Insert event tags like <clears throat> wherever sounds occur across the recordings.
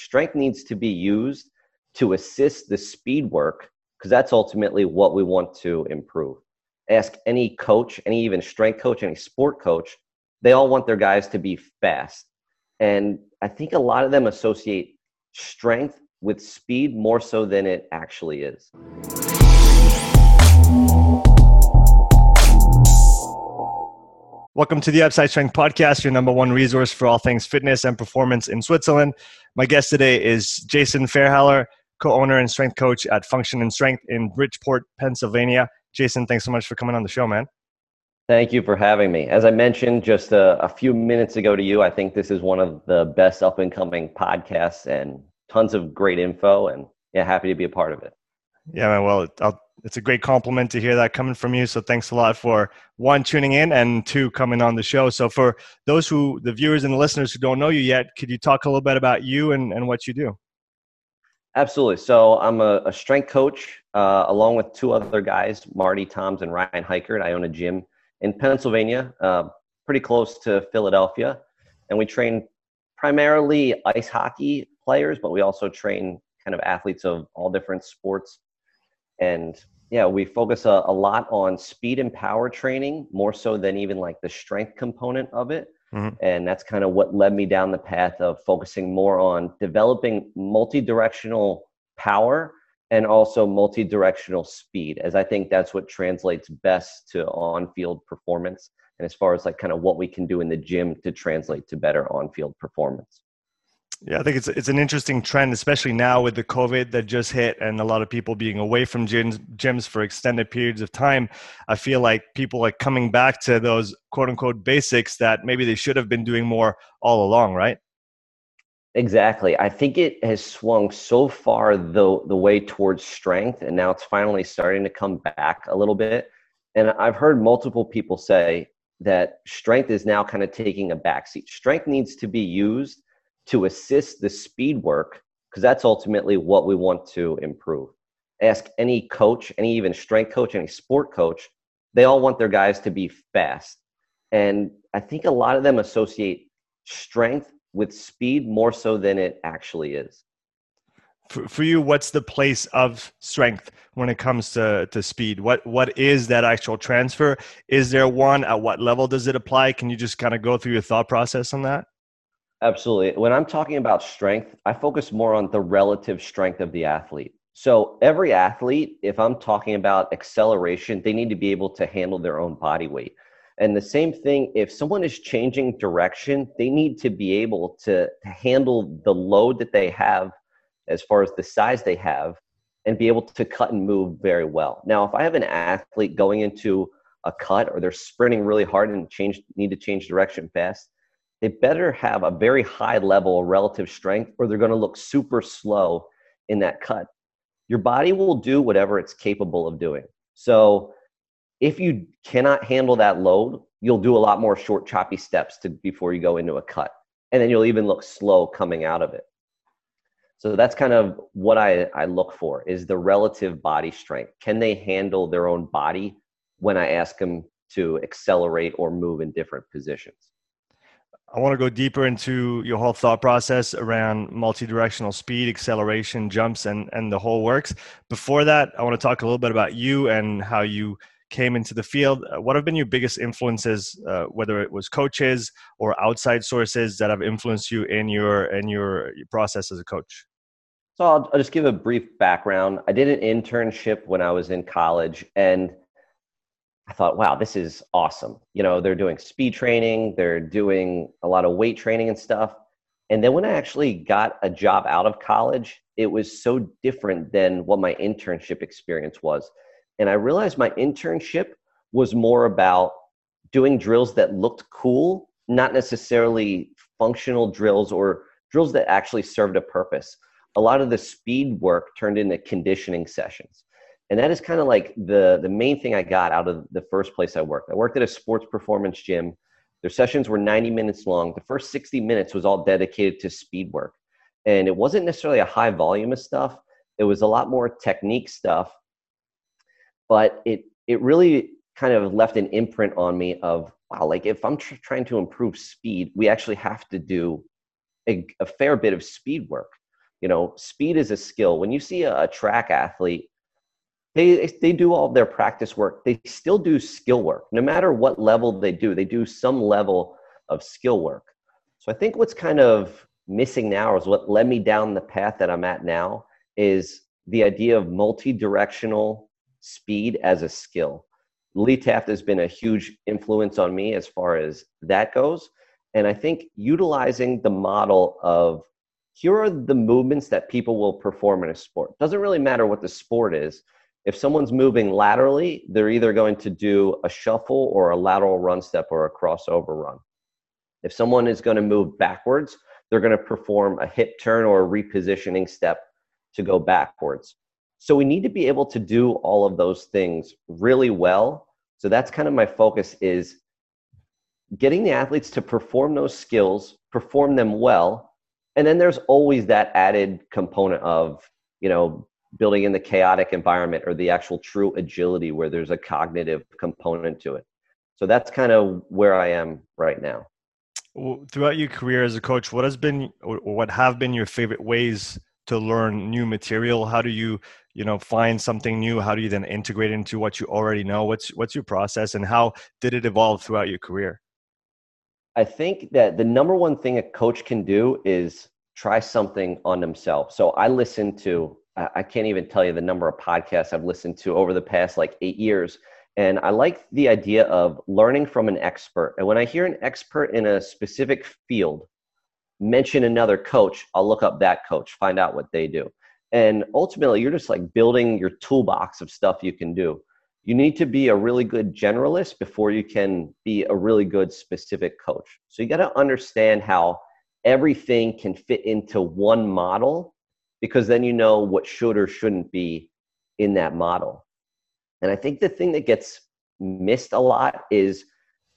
strength needs to be used to assist the speed work because that's ultimately what we want to improve. Ask any coach, any even strength coach, any sport coach, they all want their guys to be fast. And I think a lot of them associate strength with speed more so than it actually is. Welcome to the Upside Strength Podcast, your number one resource for all things fitness and performance in Switzerland. My guest today is Jason Fairhaller, co owner and strength coach at Function and Strength in Bridgeport, Pennsylvania. Jason, thanks so much for coming on the show, man. Thank you for having me. As I mentioned just a, a few minutes ago to you, I think this is one of the best up and coming podcasts and tons of great info. And yeah, happy to be a part of it. Yeah, man. Well, I'll it's a great compliment to hear that coming from you. So thanks a lot for one tuning in and two coming on the show. So for those who the viewers and the listeners who don't know you yet, could you talk a little bit about you and, and what you do? Absolutely. So I'm a, a strength coach uh, along with two other guys, Marty Toms and Ryan Hikert. I own a gym in Pennsylvania, uh, pretty close to Philadelphia, and we train primarily ice hockey players, but we also train kind of athletes of all different sports and yeah we focus a, a, lot on speed and power training more so than even like the strength component of it mm-hmm. and that's kind of what led me down the path of focusing more on developing multi-directional power and also multi-directional speed as i think that's what translates best to on-field performance and as far as like kind of what we can do in the gym to translate to better on-field performance yeah, I think it's it's an interesting trend, especially now with the COVID that just hit and a lot of people being away from gyms gyms for extended periods of time. I feel like people are coming back to those quote unquote basics that maybe they should have been doing more all along, right? Exactly. I think it has swung so far the the way towards strength, and now it's finally starting to come back a little bit. And I've heard multiple people say that strength is now kind of taking a backseat. Strength needs to be used to assist the speed work because that's ultimately what we want to improve. Ask any coach, any even strength coach, any sport coach, they all want their guys to be fast. And I think a lot of them associate strength with speed more so than it actually is. For, for you, what's the place of strength when it comes to, to speed? What what is that actual transfer? Is there one? At what level does it apply? Can you just kind of go through your thought process on that? Absolutely. When I'm talking about strength, I focus more on the relative strength of the athlete. So, every athlete, if I'm talking about acceleration, they need to be able to handle their own body weight. And the same thing, if someone is changing direction, they need to be able to, handle the load that they have as far as the size they have and be able to cut and move very well. Now, if I have an athlete going into a cut or they're sprinting really hard and change need to change direction fast, they better have a very high level of relative strength or they're going to look super slow in that cut. Your body will do whatever it's capable of doing. So if you cannot handle that load, you'll do a lot more short choppy steps to before you go into a cut. And then you'll even look slow coming out of it. So that's kind of what I, I look for is the relative body strength. Can they handle their own body when I ask them to accelerate or move in different positions? I want to go deeper into your whole thought process around multi-directional speed, acceleration, jumps, and and the whole works. Before that, I want to talk a little bit about you and how you came into the field. Uh, what have been your biggest influences, uh, whether it was coaches or outside sources that have influenced you in your in your, process as a coach? So I'll, I'll just give a brief background. I did an internship when I was in college, and I thought, wow, this is awesome. You know, they're doing speed training, they're doing a lot of weight training and stuff. And then when I actually got a job out of college, it was so different than what my internship experience was. And I realized my internship was more about doing drills that looked cool, not necessarily functional drills or drills that actually served a purpose. A lot of the speed work turned into conditioning sessions and that is kind of like the the main thing i got out of the first place i worked. I worked at a sports performance gym. Their sessions were 90 minutes long. The first 60 minutes was all dedicated to speed work. And it wasn't necessarily a high volume of stuff. It was a lot more technique stuff. But it it really kind of left an imprint on me of wow like if i'm tr- trying to improve speed we actually have to do a, a fair bit of speed work. You know speed is a skill. When you see a, a track athlete they they do all their practice work. They still do skill work. No matter what level they do they do some level of skill work. So i think what's kind of missing now is what led me down the path that i'm at now is the idea of multi-directional speed as a skill. Lee taft has been a huge influence on me as far as that goes. And i think utilizing the model of here are the movements that people will perform in a sport. Doesn't really matter what the sport is if someone's moving laterally, they're either going to do a shuffle or a lateral run step or a crossover run. If someone is going to move backwards, they're going to perform a hip turn or a repositioning step to go backwards. So we need to be able to do all of those things really well. So that's kind of my focus is getting the athletes to perform those skills, perform them well, and then there's always that added component of, you know, building in the chaotic environment or the actual true agility where there's a cognitive component to it. So that's kind of where I am right now. Throughout your career as a coach, what has been or what have been your favorite ways to learn new material? How do you, you know, find something new? How do you then integrate into what you already know? What's what's your process and how did it evolve throughout your career? I think that the number one thing a coach can do is try something on themselves. So I listen to I can't even tell you the number of podcasts I've listened to over the past like eight years. And I like the idea of learning from an expert. And when I hear an expert in a specific field mention another coach, I'll look up that coach, find out what they do. And ultimately, you're just like building your toolbox of stuff you can do. You need to be a really good generalist before you can be a really good specific coach. So you got to understand how everything can fit into one model because then you know what should or shouldn't be in that model. And I think the thing that gets missed a lot is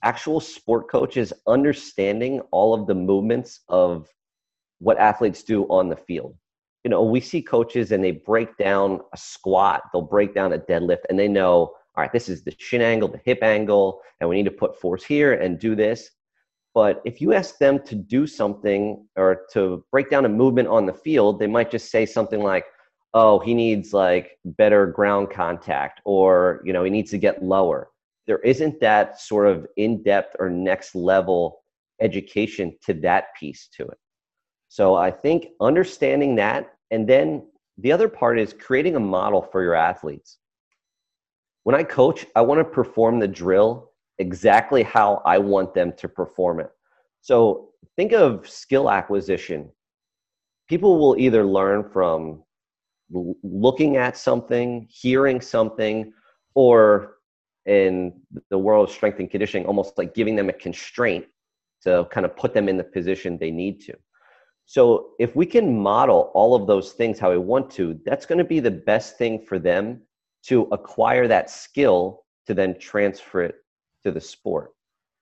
actual sport coaches understanding all of the movements of what athletes do on the field. You know, we see coaches and they break down a squat, they'll break down a deadlift, and they know, all right, this is the shin angle, the hip angle, and we need to put force here and do this. But if you ask them to do something or to break down a movement on the field, they might just say something like, oh, he needs like better ground contact or, you know, he needs to get lower. There isn't that sort of in depth or next level education to that piece to it. So I think understanding that, and then the other part is creating a model for your athletes. When I coach, I want to perform the drill exactly how I want them to perform it. So think of skill acquisition. People will either learn from looking at something, hearing something, or in the world of strength and conditioning, almost like giving them a constraint to kind of put them in the position they need to. So if we can model all of those things how we want to, that's going to be the best thing for them to acquire that skill to then transfer it to the sport.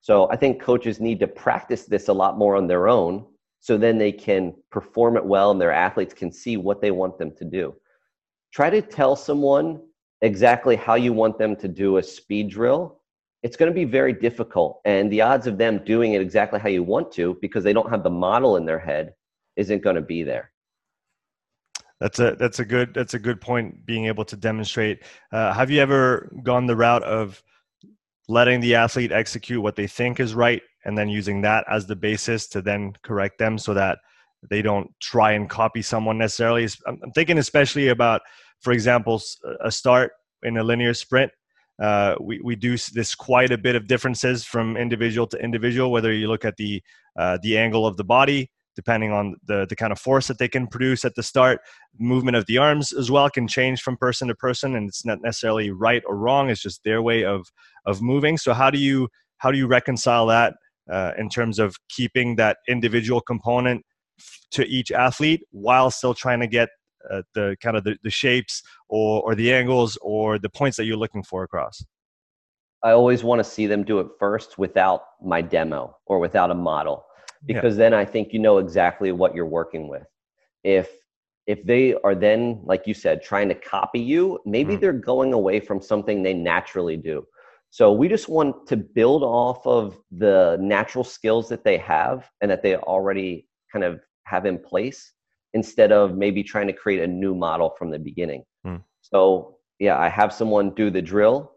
So I think coaches need to practice this a lot more on their own so then they can perform it well and their athletes can see what they want them to do. Try to tell someone exactly how you want them to do a speed drill. It's going to be very difficult. And the odds of them doing it exactly how you want to, because they don't have the model in their head, isn't going to be there. That's a that's a good that's a good point. Being able to demonstrate. Uh, have you ever gone the route of letting the athlete execute what they think is right and then using that as the basis to then correct them so that they don't try and copy someone necessarily i'm thinking especially about for example a start in a linear sprint uh, we, we do this quite a bit of differences from individual to individual whether you look at the uh, the angle of the body depending on the, the kind of force that they can produce at the start. Movement of the arms as well can change from person to person, and it's not necessarily right or wrong. It's just their way of of moving. So how do you how do you reconcile that uh, in terms of keeping that individual component to each athlete while still trying to get uh, the kind of the, the shapes or, or the angles or the points that you're looking for across? I always want to see them do it first without my demo or without a model because yeah. then I think you know exactly what you're working with. If if they are then like you said trying to copy you, maybe mm. they're going away from something they naturally do. So we just want to build off of the natural skills that they have and that they already kind of have in place instead of maybe trying to create a new model from the beginning. Hmm. So, yeah, I have someone do the drill,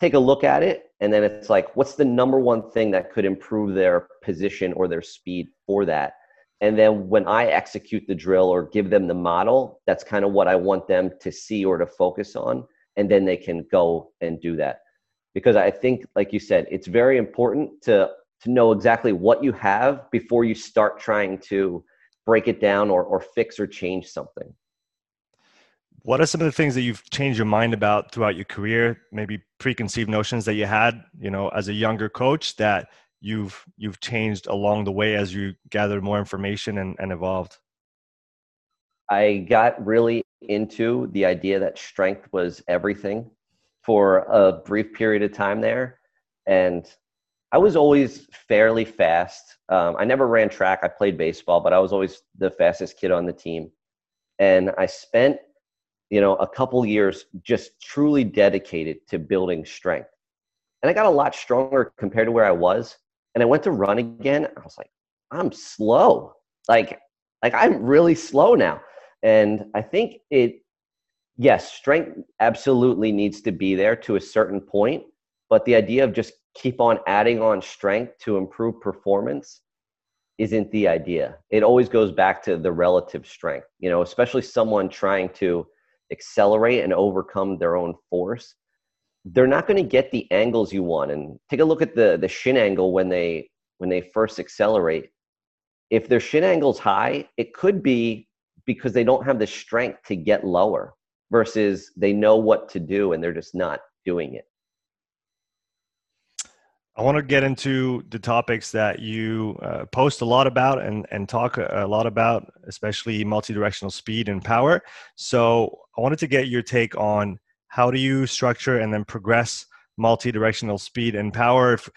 take a look at it, and then it's like, what's the number one thing that could improve their position or their speed for that? And then when I execute the drill or give them the model, that's kind of what I want them to see or to focus on. And then they can go and do that. Because I think, like you said, it's very important to, to know exactly what you have before you start trying to break it down or, or fix or change something. What are some of the things that you've changed your mind about throughout your career? Maybe preconceived notions that you had, you know, as a younger coach that you've you've changed along the way as you gathered more information and, and evolved? I got really into the idea that strength was everything for a brief period of time there. And I was always fairly fast. Um, I never ran track. I played baseball, but I was always the fastest kid on the team. And I spent, you know, a couple years just truly dedicated to building strength. And I got a lot stronger compared to where I was and I went to run again. I was like, I'm slow. Like, like I'm really slow now. And I think it, yes, strength absolutely needs to be there to a certain point, but the idea of just keep on adding on strength to improve performance isn't the idea. It always goes back to the relative strength, you know, especially someone trying to accelerate and overcome their own force they're not going to get the angles you want. And take a look at the the shin angle when they when they first accelerate. If their shin angle's high, it could be because they don't have the strength to get lower versus they know what to do and they're just not doing it. I want to get into the topics that you uh, post a lot about and, and talk a lot about, especially multi-directional speed and power. So I wanted to get your take on how do you structure and then progress multi-directional speed and power if,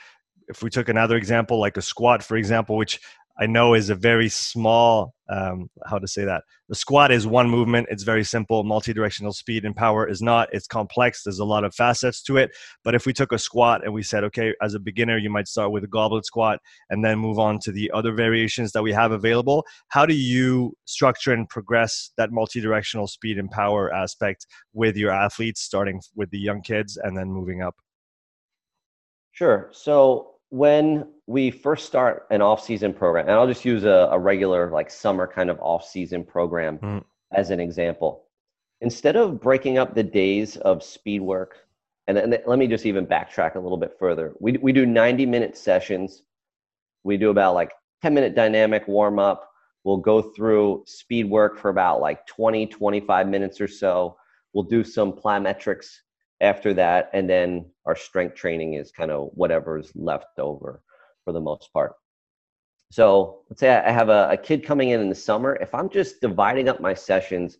if we took another example like a squat for example which i know is a very small um, how to say that the squat is one movement. It's very simple. Multi-directional speed and power is not it's complex. There's a lot of facets to it. But if we took a squat and we said okay as a beginner you might start with a goblet squat and then move on to the other variations that we have available how do you structure and progress that multi-directional speed and power aspect with your athletes starting with the young kids and then moving up? Sure. So when we first start an off-season program, and I'll just use a, a regular like summer kind of off-season program mm. as an example. Instead of breaking up the days of speed work, and, and let me just even backtrack a little bit further. We we do 90-minute sessions. We do about like 10-minute dynamic warm-up. We'll go through speed work for about like 20, 25 minutes or so. We'll do some plyometrics after that and then our strength training is kind of whatever's left over for the most part. So let's say i have a, a kid coming in in the summer. If i'm just dividing up my sessions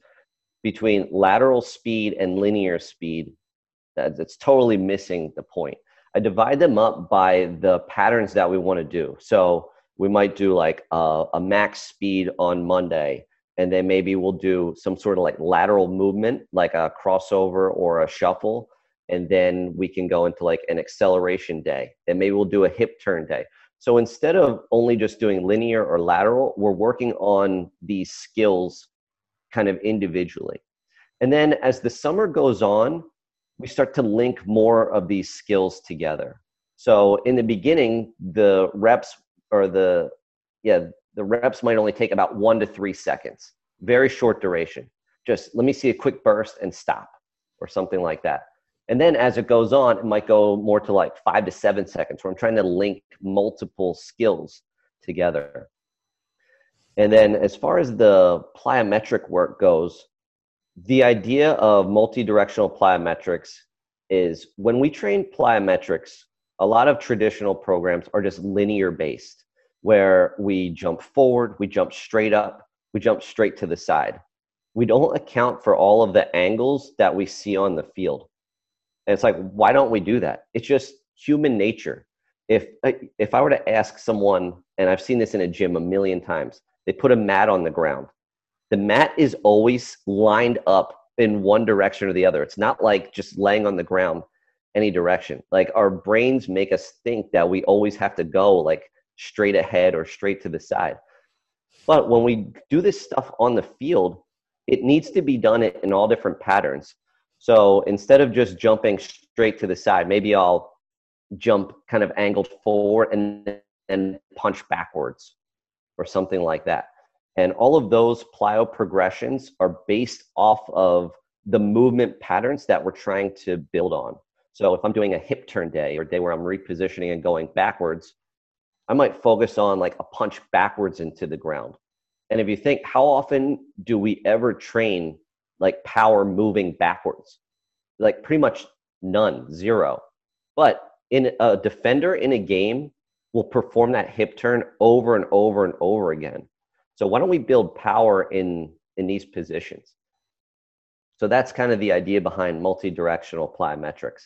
between lateral speed and linear speed that, that's totally missing the point. I divide them up by the patterns that we want to do. So we might do like a, a max speed on monday and then maybe we'll do some sort of like lateral movement like a crossover or a shuffle and then we can go into like an acceleration day and maybe we'll do a hip turn day. So instead of only just doing linear or lateral we're working on these skills kind of individually. And then as the summer goes on we start to link more of these skills together. So in the beginning the reps or the yeah the reps might only take about one to three seconds very short duration. Just let me see a quick burst and stop or something like that. And then as it goes on, it might go more to like five to seven seconds where I'm trying to link multiple skills together. And then as far as the plyometric work goes, the idea of multi-directional plyometrics is when we train plyometrics, a lot of traditional programs are just linear based, where we jump forward, we jump straight up, we jump straight to the side. We don't account for all of the angles that we see on the field. And it's like, why don't we do that? It's just human nature. If uh, if I were to ask someone, and I've seen this in a gym a million times, they put a mat on the ground. The mat is always lined up in one direction or the other. It's not like just laying on the ground any direction. Like our brains make us think that we always have to go like straight ahead or straight to the side. But when we do this stuff on the field, it needs to be done in all different patterns. So instead of just jumping straight to the side, maybe I'll jump kind of angled forward and then punch backwards or something like that. And all of those plyo progressions are based off of the movement patterns that we're trying to build on. So if I'm doing a hip turn day or day where I'm repositioning and going backwards, I might focus on like a punch backwards into the ground. And if you think, how often do we ever train like power moving backwards? Like pretty much none, zero. But in a defender in a game will perform that hip turn over and over and over again. So why don't we build power in in these positions? So that's kind of the idea behind multi-directional plyometrics.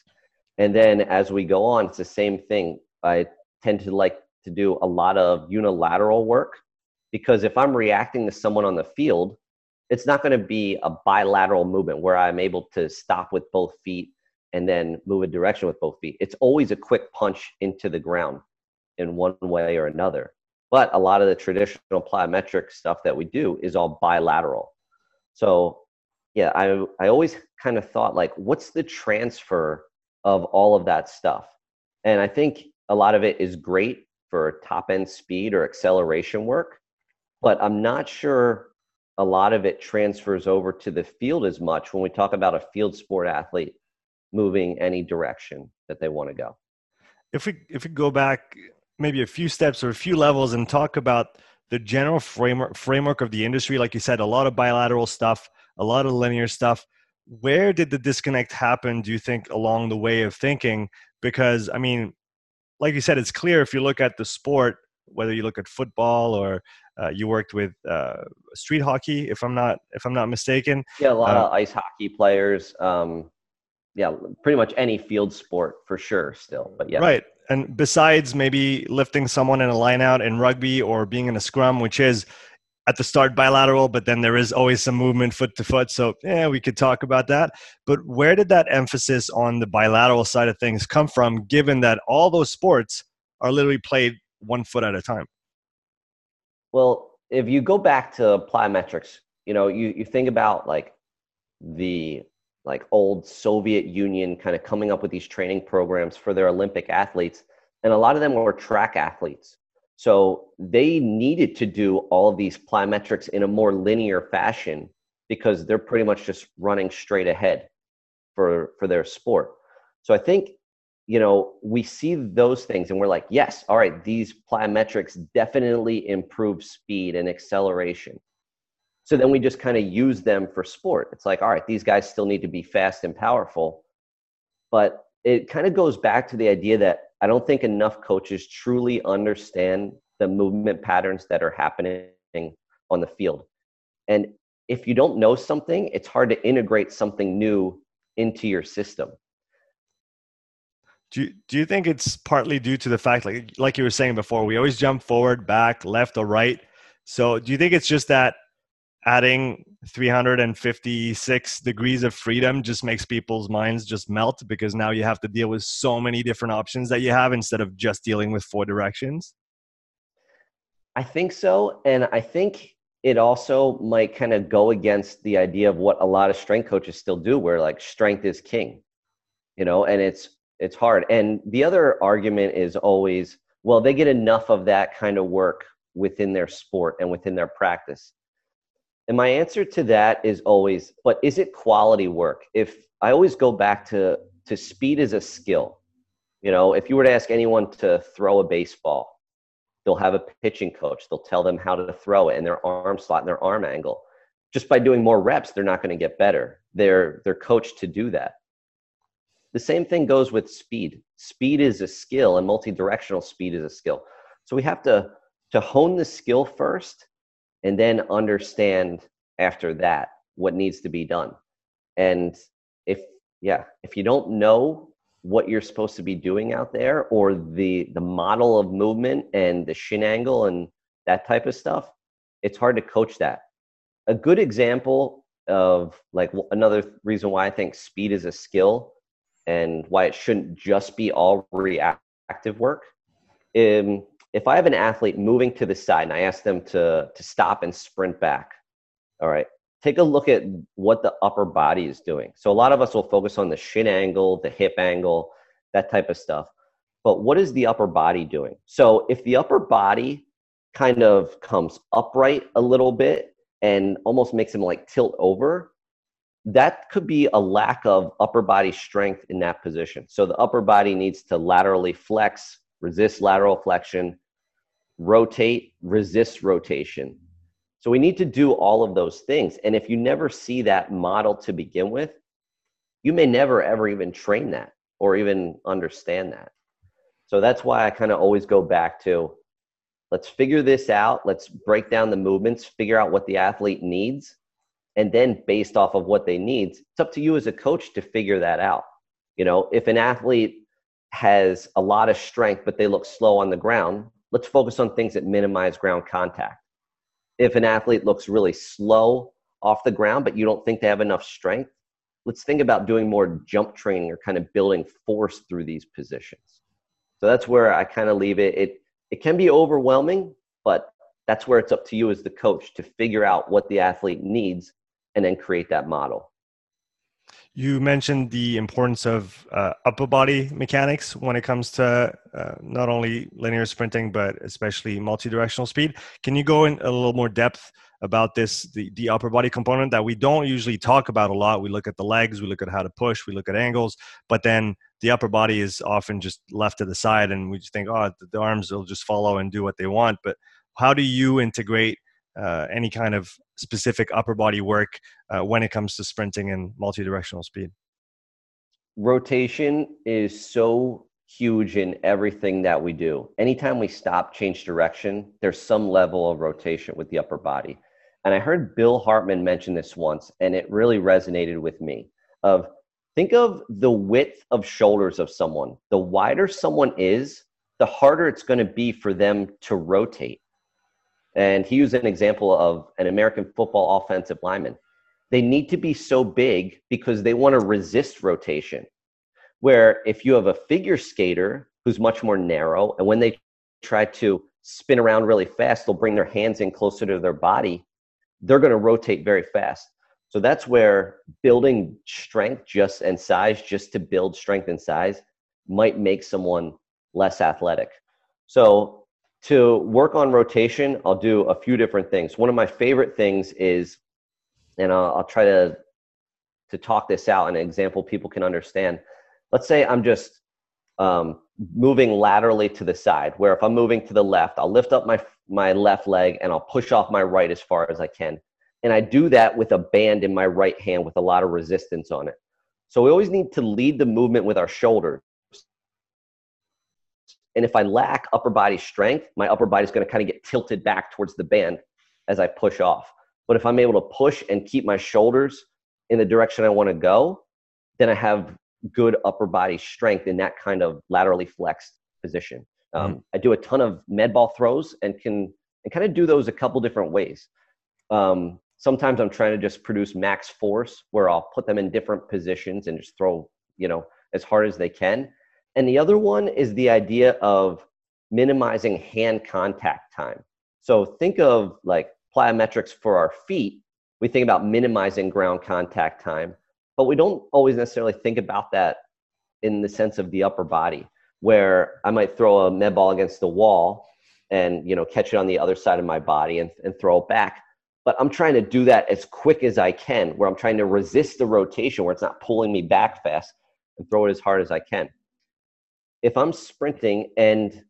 And then as we go on, it's the same thing. I tend to like to do a lot of unilateral work because if I'm reacting to someone on the field, it's not going to be a bilateral movement where I'm able to stop with both feet and then move a direction with both feet. It's always a quick punch into the ground in one way or another. But a lot of the traditional plyometric stuff that we do is all bilateral. So, yeah, I, I always kind of thought, like, what's the transfer of all of that stuff? And I think a lot of it is great for top end speed or acceleration work, but I'm not sure a lot of it transfers over to the field as much when we talk about a field sport athlete moving any direction that they want to go. If we if we go back maybe a few steps or a few levels and talk about the general framework framework of the industry, like you said, a lot of bilateral stuff, a lot of linear stuff. Where did the disconnect happen? Do you think along the way of thinking? Because I mean, like you said, it's clear if you look at the sport, whether you look at football or uh, you worked with uh, street hockey, if I'm not if I'm not mistaken. Yeah, a lot uh, of ice hockey players. Um, yeah, pretty much any field sport for sure. Still, but yeah, right. And besides maybe lifting someone in a line out in rugby or being in a scrum, which is at the start bilateral, but then there is always some movement foot to foot. So yeah, we could talk about that. But where did that emphasis on the bilateral side of things come from, given that all those sports are literally played one foot at a time? Well, if you go back to plyometrics, you know, you, you think about like the like old Soviet Union kind of coming up with these training programs for their Olympic athletes. And a lot of them were track athletes. So they needed to do all of these plyometrics in a more linear fashion because they're pretty much just running straight ahead for for their sport. So I think you know we see those things and we're like, yes, all right, these plyometrics definitely improve speed and acceleration. So then we just kind of use them for sport. It's like, all right, these guys still need to be fast and powerful. But it kind of goes back to the idea that I don't think enough coaches truly understand the movement patterns that are happening on the field. And if you don't know something, it's hard to integrate something new into your system. Do you, do you think it's partly due to the fact, like like you were saying before, we always jump forward, back, left, or right? So do you think it's just that adding 356 degrees of freedom just makes people's minds just melt because now you have to deal with so many different options that you have instead of just dealing with four directions? I think so. And I think it also might kind of go against the idea of what a lot of strength coaches still do, where like strength is king, you know, and it's it's hard. And the other argument is always, well, they get enough of that kind of work within their sport and within their practice. And my answer to that is always, but is it quality work? If I always go back to to speed is a skill. You know, if you were to ask anyone to throw a baseball, they'll have a pitching coach. They'll tell them how to throw it and their arm slot and their arm angle. Just by doing more reps, they're not going to get better. They're they're coached to do that. The same thing goes with speed. Speed is a skill and multi-directional speed is a skill. So we have to to hone the skill first and then understand after that what needs to be done. And if yeah if you don't know what you're supposed to be doing out there or the the model of movement and the shin angle and that type of stuff it's hard to coach that. A good example of like another reason why i think speed is a skill and why it shouldn't just be all reactive work um, if I have an athlete moving to the side and I ask them to, to stop and sprint back, all right, take a look at what the upper body is doing. So a lot of us will focus on the shin angle, the hip angle, that type of stuff. But what is the upper body doing? So if the upper body kind of comes upright a little bit and almost makes him like tilt over, that could be a lack of upper body strength in that position. So the upper body needs to laterally flex, resist lateral flexion, rotate, resist rotation. So we need to do all of those things. And if you never see that model to begin with, you may never ever even train that or even understand that. So that's why I kind of always go back to let's figure this out. Let's break down the movements, figure out what the athlete needs, and then based off of what they need it's up to you as a coach to figure that out you know if an athlete has a lot of strength but they look slow on the ground let's focus on things that minimize ground contact. If an athlete looks really slow off the ground but you don't think they have enough strength let's think about doing more jump training or kind of building force through these positions. So that's where i kind of leave it. It it can be overwhelming but that's where it's up to you as the coach to figure out what the athlete needs and then create that model. You mentioned the importance of uh, upper body mechanics when it comes to uh, not only linear sprinting, but especially multi-directional speed. Can you go in a little more depth about this, the, the upper body component that we don't usually talk about a lot? We look at the legs, we look at how to push, we look at angles, but then the upper body is often just left to the side and we just think, oh, the, the arms will just follow and do what they want. But how do you integrate uh, any kind of specific upper body work uh, when it comes to sprinting and multi-directional speed? Rotation is so huge in everything that we do. Anytime we stop change direction there's some level of rotation with the upper body. And i heard bill hartman mention this once and it really resonated with me. Of think of the width of shoulders of someone. The wider someone is the harder it's going to be for them to rotate and he used an example of an American football offensive lineman. They need to be so big because they want to resist rotation. Where if you have a figure skater who's much more narrow, and when they try to spin around really fast, they'll bring their hands in closer to their body, they're going to rotate very fast. So that's where building strength just and size just to build strength and size might make someone less athletic. So to work on rotation, I'll do a few different things. One of my favorite things is, and I'll, I'll try to to talk this out in an example people can understand. Let's say I'm just um, moving laterally to the side, where if I'm moving to the left, I'll lift up my my left leg and I'll push off my right as far as I can. And I do that with a band in my right hand with a lot of resistance on it. So we always need to lead the movement with our shoulders. And if I lack upper body strength, my upper body is going to kind of get tilted back towards the band as I push off. But if I'm able to push and keep my shoulders in the direction I want to go, then I have good upper body strength in that kind of laterally flexed position. Um, mm-hmm. I do a ton of med ball throws and can and kind of do those a couple different ways. Um, sometimes I'm trying to just produce max force where I'll put them in different positions and just throw, you know, as hard as they can. And the other one is the idea of minimizing hand contact time. So think of like plyometrics for our feet. We think about minimizing ground contact time, but we don't always necessarily think about that in the sense of the upper body, where I might throw a med ball against the wall and you know catch it on the other side of my body and, and throw it back. But I'm trying to do that as quick as I can, where I'm trying to resist the rotation where it's not pulling me back fast and throw it as hard as I can if I'm sprinting and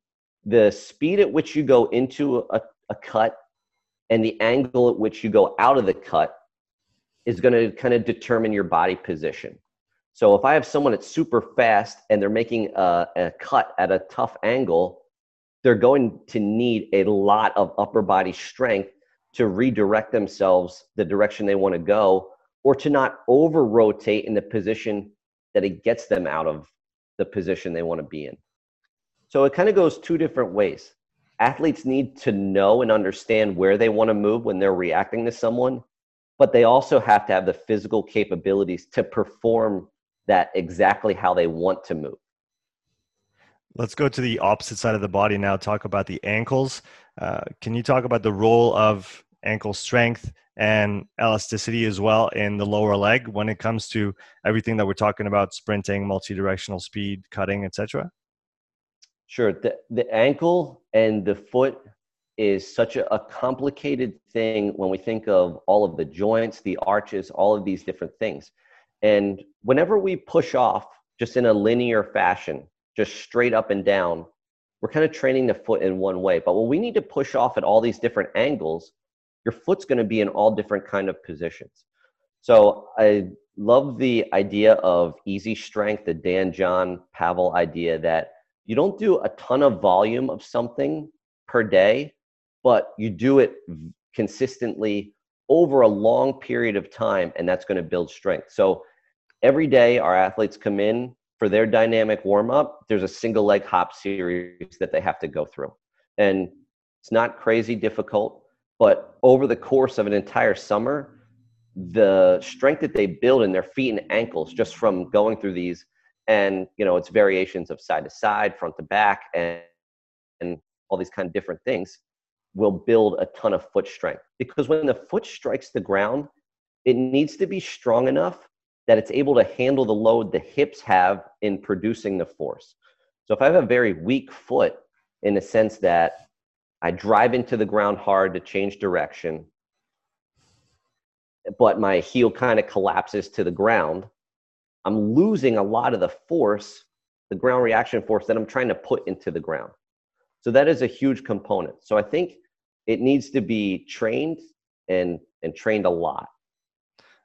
the speed at which you go into a, a cut and the angle at which you go out of the cut is going to kind of determine your body position. So if I have someone that's super fast and they're making a, a, cut at a tough angle, they're going to need a lot of upper body strength to redirect themselves the direction they want to go or to not over rotate in the position that it gets them out of the position they want to be in. So it kind of goes two different ways. Athletes need to know and understand where they want to move when they're reacting to someone, but they also have to have the physical capabilities to perform that exactly how they want to move. Let's go to the opposite side of the body now. Talk about the ankles. Uh, can you talk about the role of ankle strength and elasticity as well in the lower leg when it comes to everything that we're talking about sprinting, multi-directional speed, cutting, etc.? Sure. The, the ankle and the foot is such a, a complicated thing when we think of all of the joints, the arches, all of these different things. And whenever we push off just in a linear fashion, just straight up and down, we're kind of training the foot in one way. But when we need to push off at all these different angles, your foot's going to be in all different kind of positions. So I love the idea of easy strength, the Dan John Pavel idea that you don't do a ton of volume of something per day, but you do it consistently over a long period of time, and that's going to build strength. So every day, our athletes come in for their dynamic warm up. There's a single leg hop series that they have to go through, and it's not crazy difficult. But over the course of an entire summer, the strength that they build in their feet and ankles just from going through these, and you know, it's variations of side to side, front to back, and and all these kind of different things will build a ton of foot strength because when the foot strikes the ground, it needs to be strong enough that it's able to handle the load the hips have in producing the force. So if I have a very weak foot in the sense that I drive into the ground hard to change direction, but my heel kind of collapses to the ground. I'm losing a lot of the force, the ground reaction force that I'm trying to put into the ground. So that is a huge component. So I think it needs to be trained and and trained a lot.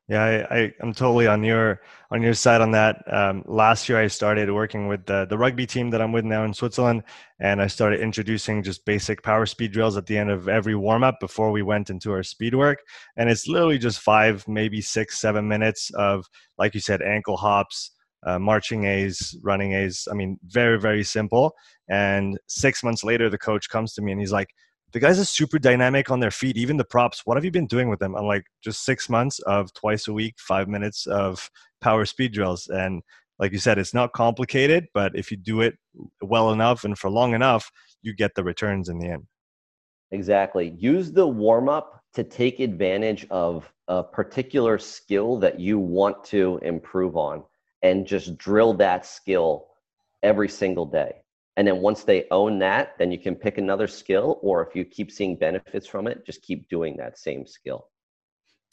Yeah, I, am totally on your on your side on that. Um, last year, I started working with the, the rugby team that I'm with now in Switzerland, and I started introducing just basic power speed drills at the end of every warm up before we went into our speed work. And it's literally just five, maybe six, seven minutes of, like you said, ankle hops, uh, marching A's, running A's. I mean, very very simple. And six months later, the coach comes to me and he's like, the guys are super dynamic on their feet. Even the props. What have you been doing with them? I'm like, just six months of twice a week, five minutes of power speed drills. And like you said, it's not complicated, but if you do it well enough and for long enough, you get the returns in the end. Exactly. Use the warm up to take advantage of a particular skill that you want to improve on and just drill that skill every single day. And then once they own that, then you can pick another skill, or if you keep seeing benefits from it, just keep doing that same skill.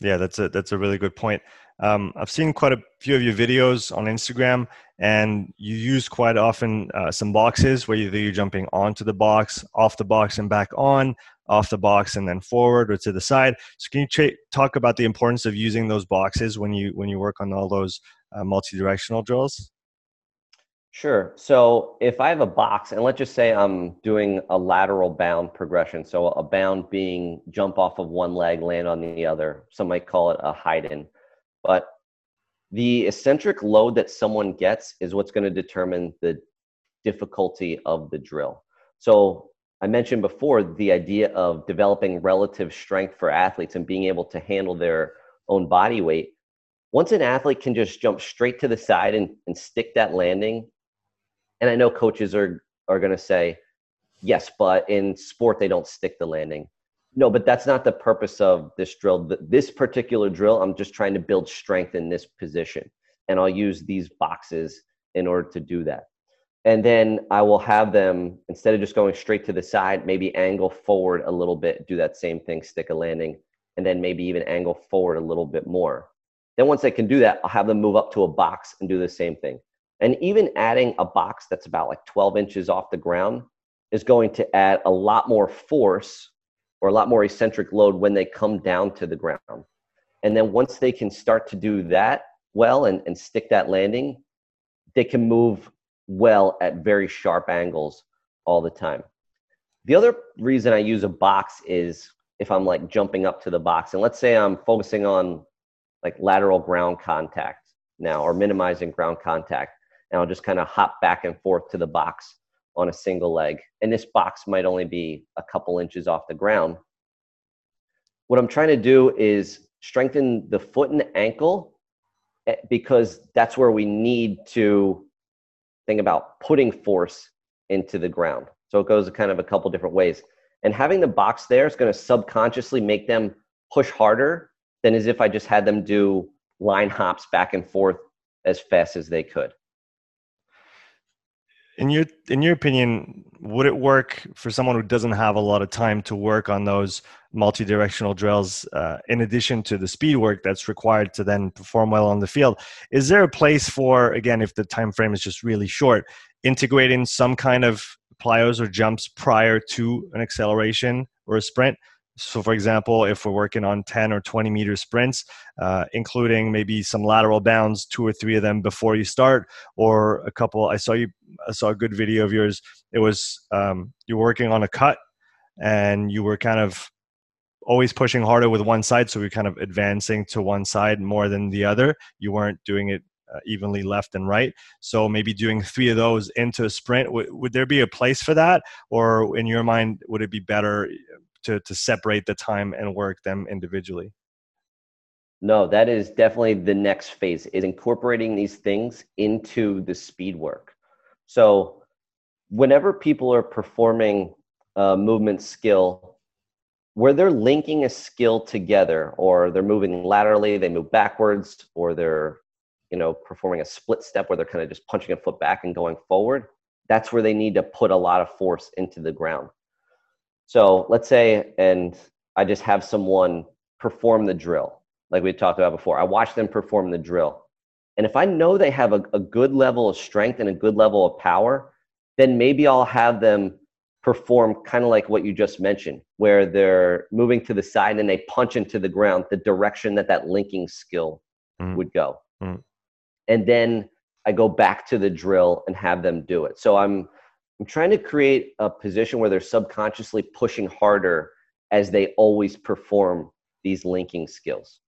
Yeah, that's a that's a really good point. Um, I've seen quite a few of your videos on Instagram, and you use quite often uh, some boxes where either you're jumping onto the box, off the box, and back on, off the box, and then forward or to the side. So, can you tra- talk about the importance of using those boxes when you when you work on all those uh, multi-directional drills? Sure. So if I have a box, and let's just say I'm doing a lateral bound progression, so a bound being jump off of one leg, land on the other. Some might call it a Heiden. But the eccentric load that someone gets is what's going to determine the difficulty of the drill. So I mentioned before the idea of developing relative strength for athletes and being able to handle their own body weight. Once an athlete can just jump straight to the side and, and stick that landing and I know coaches are are going to say, yes, but in sport they don't stick the landing. No, but that's not the purpose of this drill. This particular drill, I'm just trying to build strength in this position, and I'll use these boxes in order to do that. And then I will have them instead of just going straight to the side, maybe angle forward a little bit, do that same thing, stick a landing, and then maybe even angle forward a little bit more. Then once they can do that, I'll have them move up to a box and do the same thing. And even adding a box that's about like 12 inches off the ground is going to add a lot more force or a lot more eccentric load when they come down to the ground. And then once they can start to do that well and, and stick that landing, they can move well at very sharp angles all the time. The other reason I use a box is if I'm like jumping up to the box, and let's say I'm focusing on like lateral ground contact now or minimizing ground contact and I'll just kind of hop back and forth to the box on a single leg. And this box might only be a couple inches off the ground. What I'm trying to do is strengthen the foot and ankle eh, because that's where we need to think about putting force into the ground. So it goes kind of a couple different ways. And having the box there is going to subconsciously make them push harder than as if I just had them do line hops back and forth as fast as they could. In your in your opinion, would it work for someone who doesn't have a lot of time to work on those multi-directional drills uh, in addition to the speed work that's required to then perform well on the field? Is there a place for again, if the time frame is just really short, integrating some kind of plyos or jumps prior to an acceleration or a sprint? So, for example, if we're working on 10 or 20 meter sprints, uh, including maybe some lateral bounds, two or three of them before you start, or a couple. I saw you, I saw a good video of yours. It was um, you're working on a cut, and you were kind of always pushing harder with one side, so you're kind of advancing to one side more than the other. You weren't doing it uh, evenly left and right. So maybe doing three of those into a sprint. W- would there be a place for that, or in your mind, would it be better to to separate the time and work them individually? No, that is definitely the next phase is incorporating these things into the speed work. So whenever people are performing a movement skill where they're linking a skill together or they're moving laterally, they move backwards or they're you know performing a split step where they're kind of just punching a foot back and going forward, that's where they need to put a lot of force into the ground. So let's say, and I just have someone perform the drill, like we talked about before. I watch them perform the drill. And if I know they have a, a good level of strength and a good level of power, then maybe I'll have them perform kind of like what you just mentioned, where they're moving to the side and they punch into the ground the direction that that linking skill mm. would go. Mm. And then I go back to the drill and have them do it. So I'm I'm trying to create a position where they're subconsciously pushing harder as they always perform these linking skills.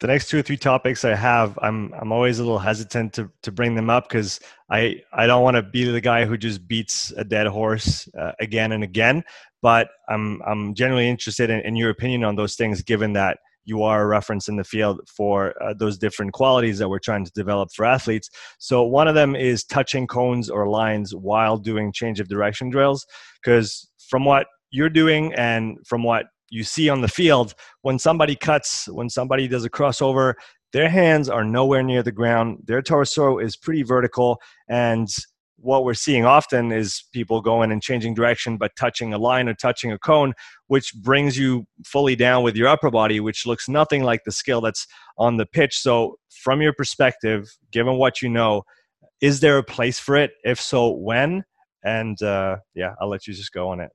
The next two or three topics I have, I'm I'm always a little hesitant to to bring them up because I I don't want to be the guy who just beats a dead horse uh, again and again. But I'm I'm generally interested in, in your opinion on those things, given that you are a reference in the field for uh, those different qualities that we're trying to develop for athletes. So one of them is touching cones or lines while doing change of direction drills, because from what you're doing and from what you see on the field, when somebody cuts, when somebody does a crossover, their hands are nowhere near the ground. Their torso is pretty vertical, and what we're seeing often is people going and changing direction but touching a line or touching a cone which brings you fully down with your upper body which looks nothing like the skill that's on the pitch. So from your perspective given what you know is there a place for it? If so when? And uh, yeah i'll let you just go on it.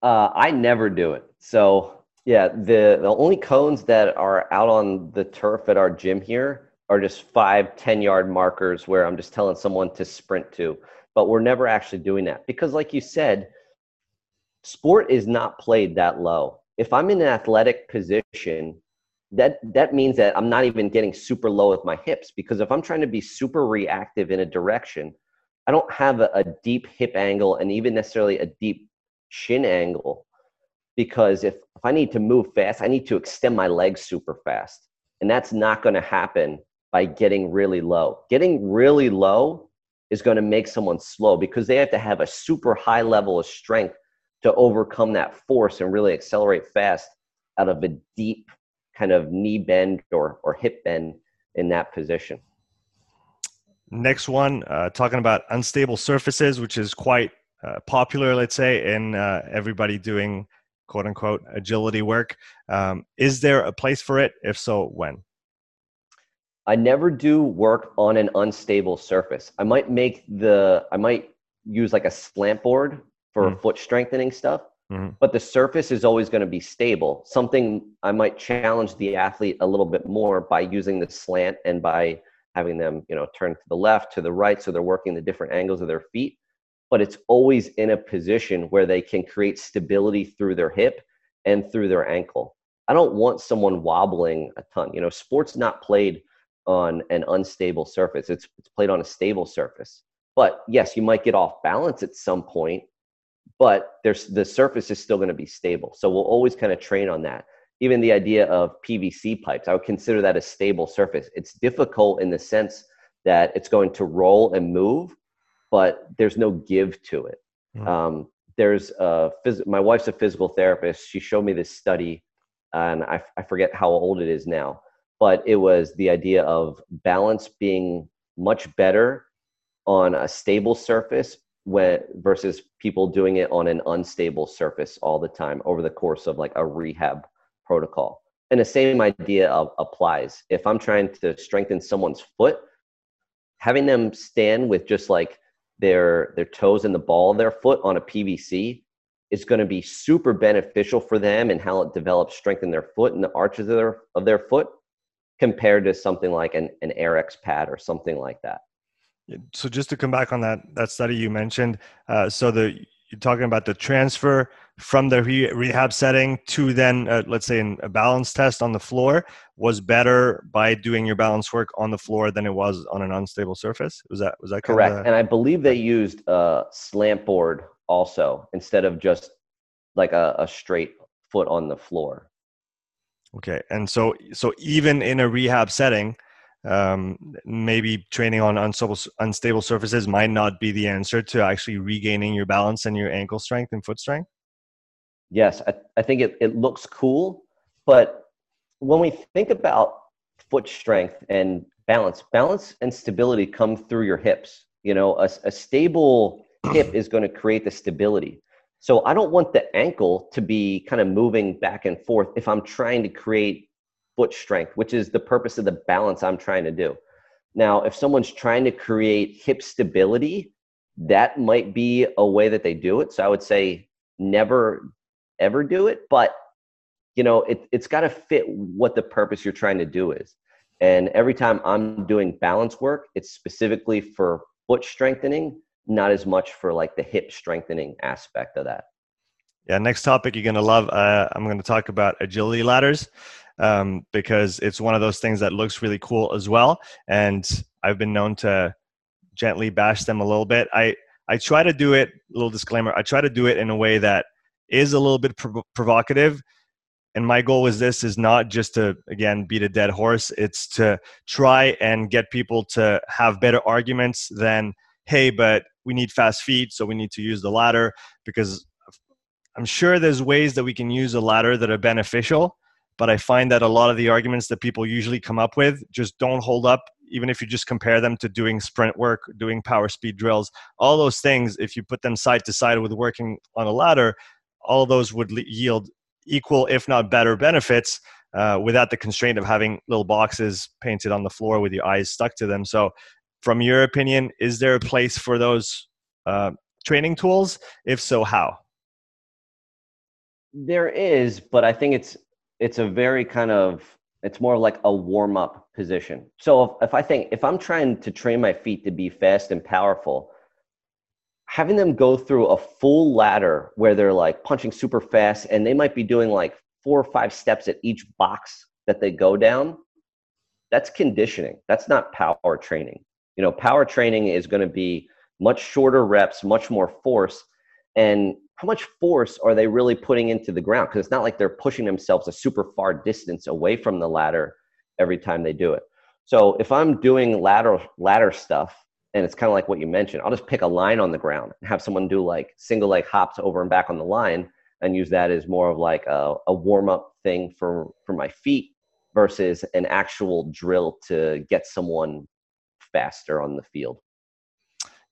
Uh, i never do it. So yeah the the only cones that are out on the turf at our gym here are just five, 10 yard markers where I'm just telling someone to sprint to. But we're never actually doing that because, like you said, sport is not played that low. If I'm in an athletic position, that that means that I'm not even getting super low with my hips because if I'm trying to be super reactive in a direction, I don't have a, a deep hip angle and even necessarily a deep shin angle because if, if I need to move fast, I need to extend my legs super fast. And that's not going to happen by getting really low. Getting really low is going to make someone slow because they have to have a super high level of strength to overcome that force and really accelerate fast out of a deep kind of knee bend or, or hip bend in that position. Next one, uh, talking about unstable surfaces, which is quite uh, popular, let's say, in uh, everybody doing quote unquote agility work. Um, is there a place for it? If so, when? I never do work on an unstable surface. I might make the, I might use like a slant board for mm. foot strengthening stuff, mm-hmm. but the surface is always going to be stable. Something I might challenge the athlete a little bit more by using the slant and by having them, you know, turn to the left, to the right, so they're working the different angles of their feet. But it's always in a position where they can create stability through their hip and through their ankle. I don't want someone wobbling a ton. You know, sports not played on an unstable surface. It's, it's played on a stable surface. But yes, you might get off balance at some point, but there's the surface is still going to be stable. So we'll always kind of train on that. Even the idea of PVC pipes, I would consider that a stable surface. It's difficult in the sense that it's going to roll and move, but there's no give to it. Mm. Um, there's a phys- my wife's a physical therapist. She showed me this study, and I, I forget how old it is now, but it was the idea of balance being much better on a stable surface when versus people doing it on an unstable surface all the time over the course of like a rehab protocol. And the same idea of, applies. If I'm trying to strengthen someone's foot, having them stand with just like their their toes and the ball of their foot on a PVC is going to be super beneficial for them and how it develops strength in their foot and the arches of their of their foot compared to something like an, an Airex pad or something like that. So just to come back on that that study you mentioned, uh, so the you're talking about the transfer from the re- rehab setting to then uh, let's say in a balance test on the floor was better by doing your balance work on the floor than it was on an unstable surface? Was that was that correct and i believe they used a slant board also instead of just like a, a straight foot on the floor okay and so so even in a rehab setting um, maybe training on unstable, unstable surfaces might not be the answer to actually regaining your balance and your ankle strength and foot strength? Yes, I, I think it, it looks cool, but when we think about foot strength and balance, balance and stability come through your hips. You know, a, a stable hip is going to create the stability. So I don't want the ankle to be kind of moving back and forth if I'm trying to create foot strength, which is the purpose of the balance I'm trying to do. Now, if someone's trying to create hip stability, that might be a way that they do it. So I would say never ever do it, but you know, it, it's got to fit what the purpose you're trying to do is. And every time I'm doing balance work, it's specifically for foot strengthening, not as much for like the hip strengthening aspect of that. Yeah, next topic you're going to love. Uh, I'm going to talk about agility ladders um, because it's one of those things that looks really cool as well. And I've been known to gently bash them a little bit. I I try to do it. Little disclaimer: I try to do it in a way that is a little bit prov- provocative. And my goal with this is not just to again beat a dead horse. It's to try and get people to have better arguments than, hey, but we need fast feet, so we need to use the ladder because I'm sure there's ways that we can use a ladder that are beneficial but I find that a lot of the arguments that people usually come up with just don't hold up, even if you just compare them to doing sprint work, doing power speed drills, all those things, if you put them side to side with working on a ladder, all those would yield equal, if not better, benefits uh, without the constraint of having little boxes painted on the floor with your eyes stuck to them. So, from your opinion, is there a place for those uh, training tools? If so, how? There is, but I think it's it's a very kind of it's more like a warm up position. So if, if I think if I'm trying to train my feet to be fast and powerful, having them go through a full ladder where they're like punching super fast and they might be doing like four or five steps at each box that they go down, that's conditioning. That's not power training. You know, power training is going to be much shorter reps, much more force. And how much force are they really putting into the ground? Because it's not like they're pushing themselves a super far distance away from the ladder every time they do it. So if I'm doing ladder ladder stuff, and it's kind of like what you mentioned, I'll just pick a line on the ground and have someone do like single leg hops over and back on the line, and use that as more of like a, a warm up thing for for my feet versus an actual drill to get someone faster on the field.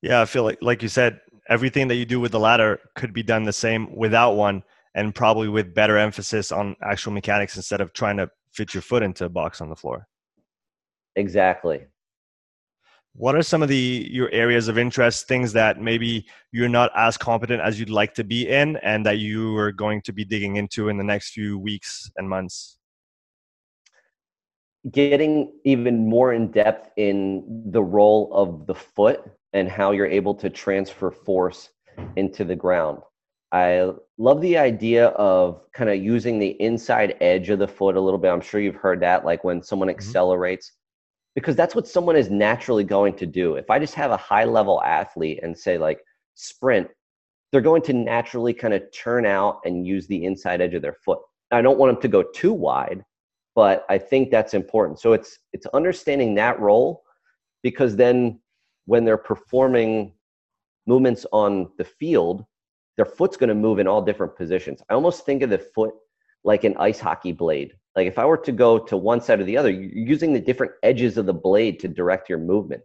Yeah, I feel like like you said, everything that you do with the ladder could be done the same without one and probably with better emphasis on actual mechanics instead of trying to fit your foot into a box on the floor. Exactly. What are some of the your areas of interest things that maybe you're not as competent as you'd like to be in and that you are going to be digging into in the next few weeks and months getting even more in depth in the role of the foot and how you're able to transfer force into the ground. I love the idea of kind of using the inside edge of the foot a little bit. I'm sure you've heard that, like when someone mm-hmm. accelerates, because that's what someone is naturally going to do. If I just have a high level athlete and say, like, sprint, they're going to naturally kind of turn out and use the inside edge of their foot. I don't want them to go too wide, but I think that's important. So it's it's understanding that role because then when they're performing movements on the field, their foot's going to move in all different positions. I almost think of the foot like an ice hockey blade. Like if I were to go to one side or the other, you're using the different edges of the blade to direct your movement.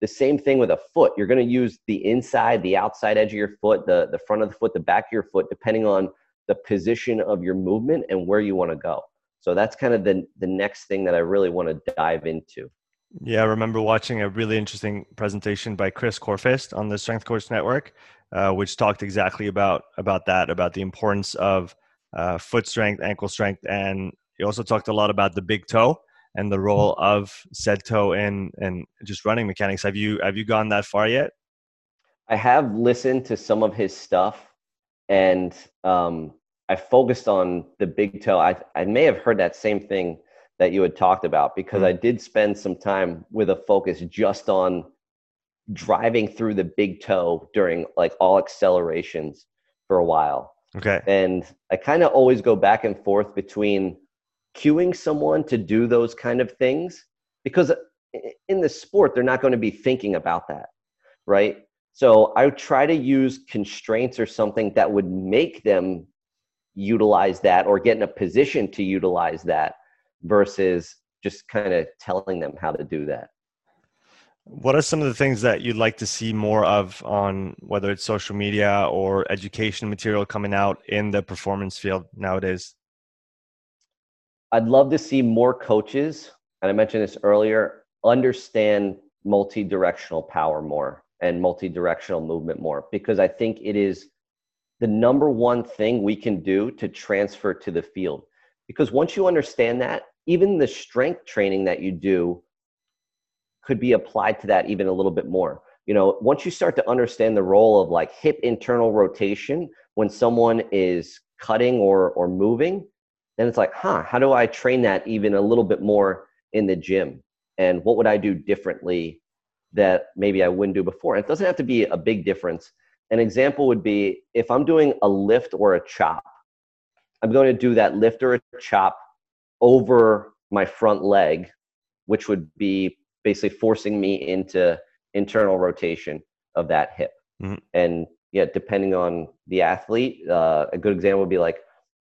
The same thing with a foot. You're going to use the inside, the outside edge of your foot, the, the front of the foot, the back of your foot, depending on the position of your movement and where you want to go. So that's kind of the, the next thing that I really want to dive into. Yeah, I remember watching a really interesting presentation by Chris Korfist on the Strength Coach Network, uh, which talked exactly about about that, about the importance of uh, foot strength, ankle strength, and he also talked a lot about the big toe and the role of said toe in and just running mechanics. Have you have you gone that far yet? I have listened to some of his stuff, and um, I focused on the big toe. I I may have heard that same thing that you had talked about because mm-hmm. I did spend some time with a focus just on driving through the big toe during like all accelerations for a while. Okay. And I kind of always go back and forth between cueing someone to do those kind of things because in the sport they're not going to be thinking about that, right? So I try to use constraints or something that would make them utilize that or get in a position to utilize that versus just kind of telling them how to do that. What are some of the things that you'd like to see more of on whether it's social media or education material coming out in the performance field nowadays? I'd love to see more coaches, and I mentioned this earlier, understand multi directional power more and multi directional movement more because I think it is the number one thing we can do to transfer to the field. Because once you understand that, even the strength training that you do could be applied to that even a little bit more. You know, once you start to understand the role of like hip internal rotation when someone is cutting or or moving, then it's like, huh, how do I train that even a little bit more in the gym? And what would I do differently that maybe I wouldn't do before? And it doesn't have to be a big difference. An example would be if I'm doing a lift or a chop, I'm going to do that lift or a chop over my front leg, which would be basically forcing me into internal rotation of that hip. Mm-hmm. And yeah, depending on the athlete, uh, a good example would be like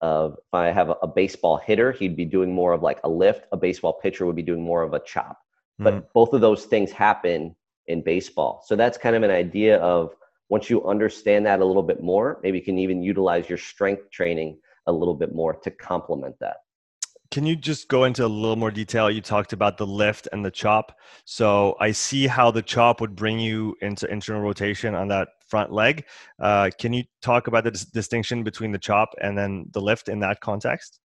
uh, if I have a, a, baseball hitter, he'd be doing more of like a lift. A baseball pitcher would be doing more of a chop. But mm-hmm. both of those things happen in baseball. So that's kind of an idea of once you understand that a little bit more, maybe you can even utilize your strength training a little bit more to complement that. Can you just go into a little more detail? You talked about the lift and the chop. So I see how the chop would bring you into internal rotation on that front leg. Uh, can you talk about the dis- distinction between the chop and then the lift in that context?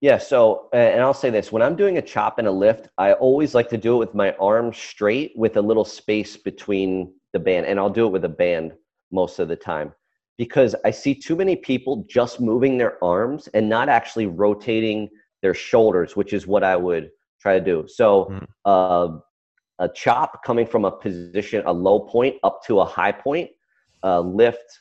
Yeah. So, and I'll say this when I'm doing a chop and a lift, I always like to do it with my arms straight with a little space between the band. And I'll do it with a band most of the time because I see too many people just moving their arms and not actually rotating their shoulders, which is what I would try to do. So, mm. uh, a chop coming from a position, a low point up to a high point, uh, lift.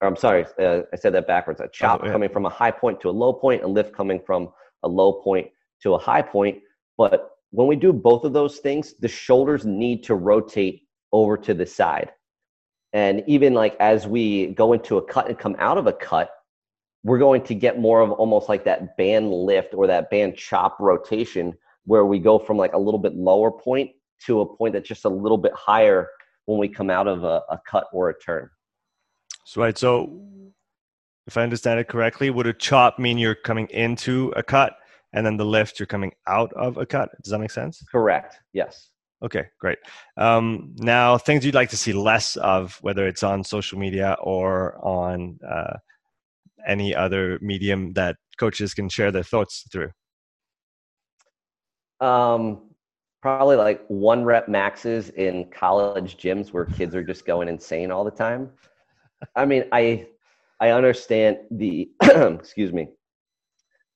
Or I'm sorry, uh, I said that backwards. A chop oh, yeah. coming from a high point to a low point, a lift coming from a low point to a high point. But when we do both of those things, the shoulders need to rotate over to the side. And even like as we go into a cut and come out of a cut, we're going to get more of almost like that band lift or that band chop rotation where we go from like a little bit lower point to a point that's just a little bit higher when we come out of a, a cut or a turn. So, right. So, if I understand it correctly, would a chop mean you're coming into a cut and then the lift you're coming out of a cut? Does that make sense? Correct. Yes. Okay, great. Um, now, things you'd like to see less of, whether it's on social media or on uh, any other medium that coaches can share their thoughts through. Um, probably like one rep maxes in college gyms where kids are just going insane all the time. I mean, I I understand the <clears throat> excuse me.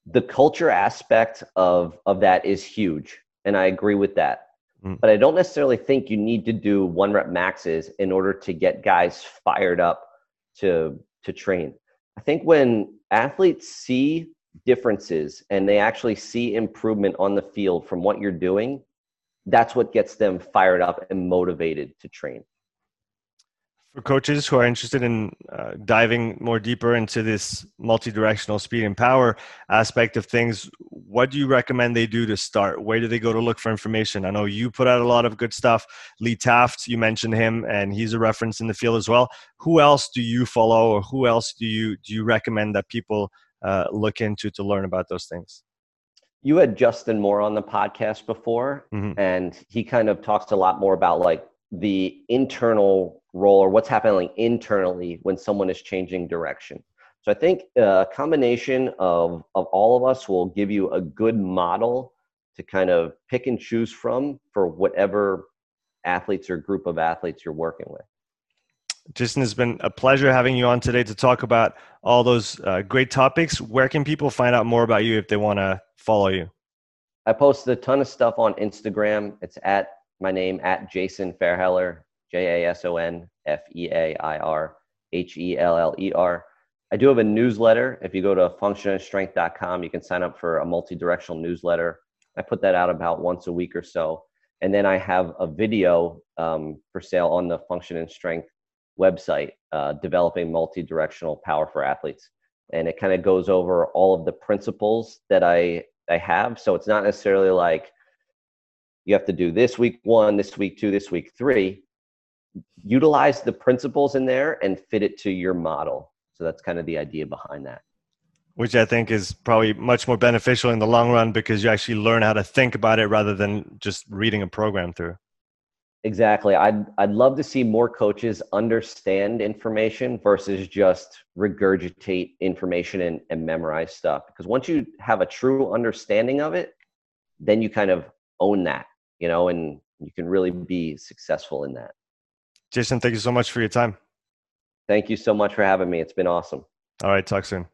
The culture aspect of of that is huge, and I agree with that. Mm. But I don't necessarily think you need to do one rep maxes in order to get guys fired up to to train. I think when athletes see differences and they actually see improvement on the field from what you're doing, that's what gets them fired up and motivated to train. For coaches who are interested in uh, diving more deeper into this multi-directional speed and power aspect of things what do you recommend they do to start? Where do they go to look for information? I know you put out a lot of good stuff. Lee taft you mentioned him and he's a reference in the field as well. Who else do you follow or who else do you do you recommend that people uh, look into to learn about those things? You had justin moore on the podcast before mm-hmm. and he kind of talks a lot more about like the internal role or what's happening internally when someone is changing direction. So I think a combination of, of all of us will give you a good model to kind of pick and choose from for whatever athletes or group of athletes you're working with. Jason, it's been a pleasure having you on today to talk about all those uh, great topics. Where can people find out more about you if they want to follow you? I post a ton of stuff on Instagram. It's at my name at Jason Feairheller, J A S O N F E A I R H E L L E R. I do have a newsletter. If you go to functionandstrength.com, you can sign up for a multi directional newsletter. I put that out about once a week or so. And then I have a video um, for sale on the Function and Strength website, uh, developing multi directional power for athletes. And it kind of goes over all of the principles that I, I have. So it's not necessarily like, you have to do this week one, this week two, this week three. Utilize the principles in there and fit it to your model. So that's kind of the idea behind that. Which I think is probably much more beneficial in the long run because you actually learn how to think about it rather than just reading a program through. Exactly. I'd I'd love to see more coaches understand information versus just regurgitate information and, and memorize stuff. Because once you have a true understanding of it, then you kind of own that you know, and you can really be successful in that. Jason, thank you so much for your time. Thank you so much for having me. It's been awesome. All right, talk soon.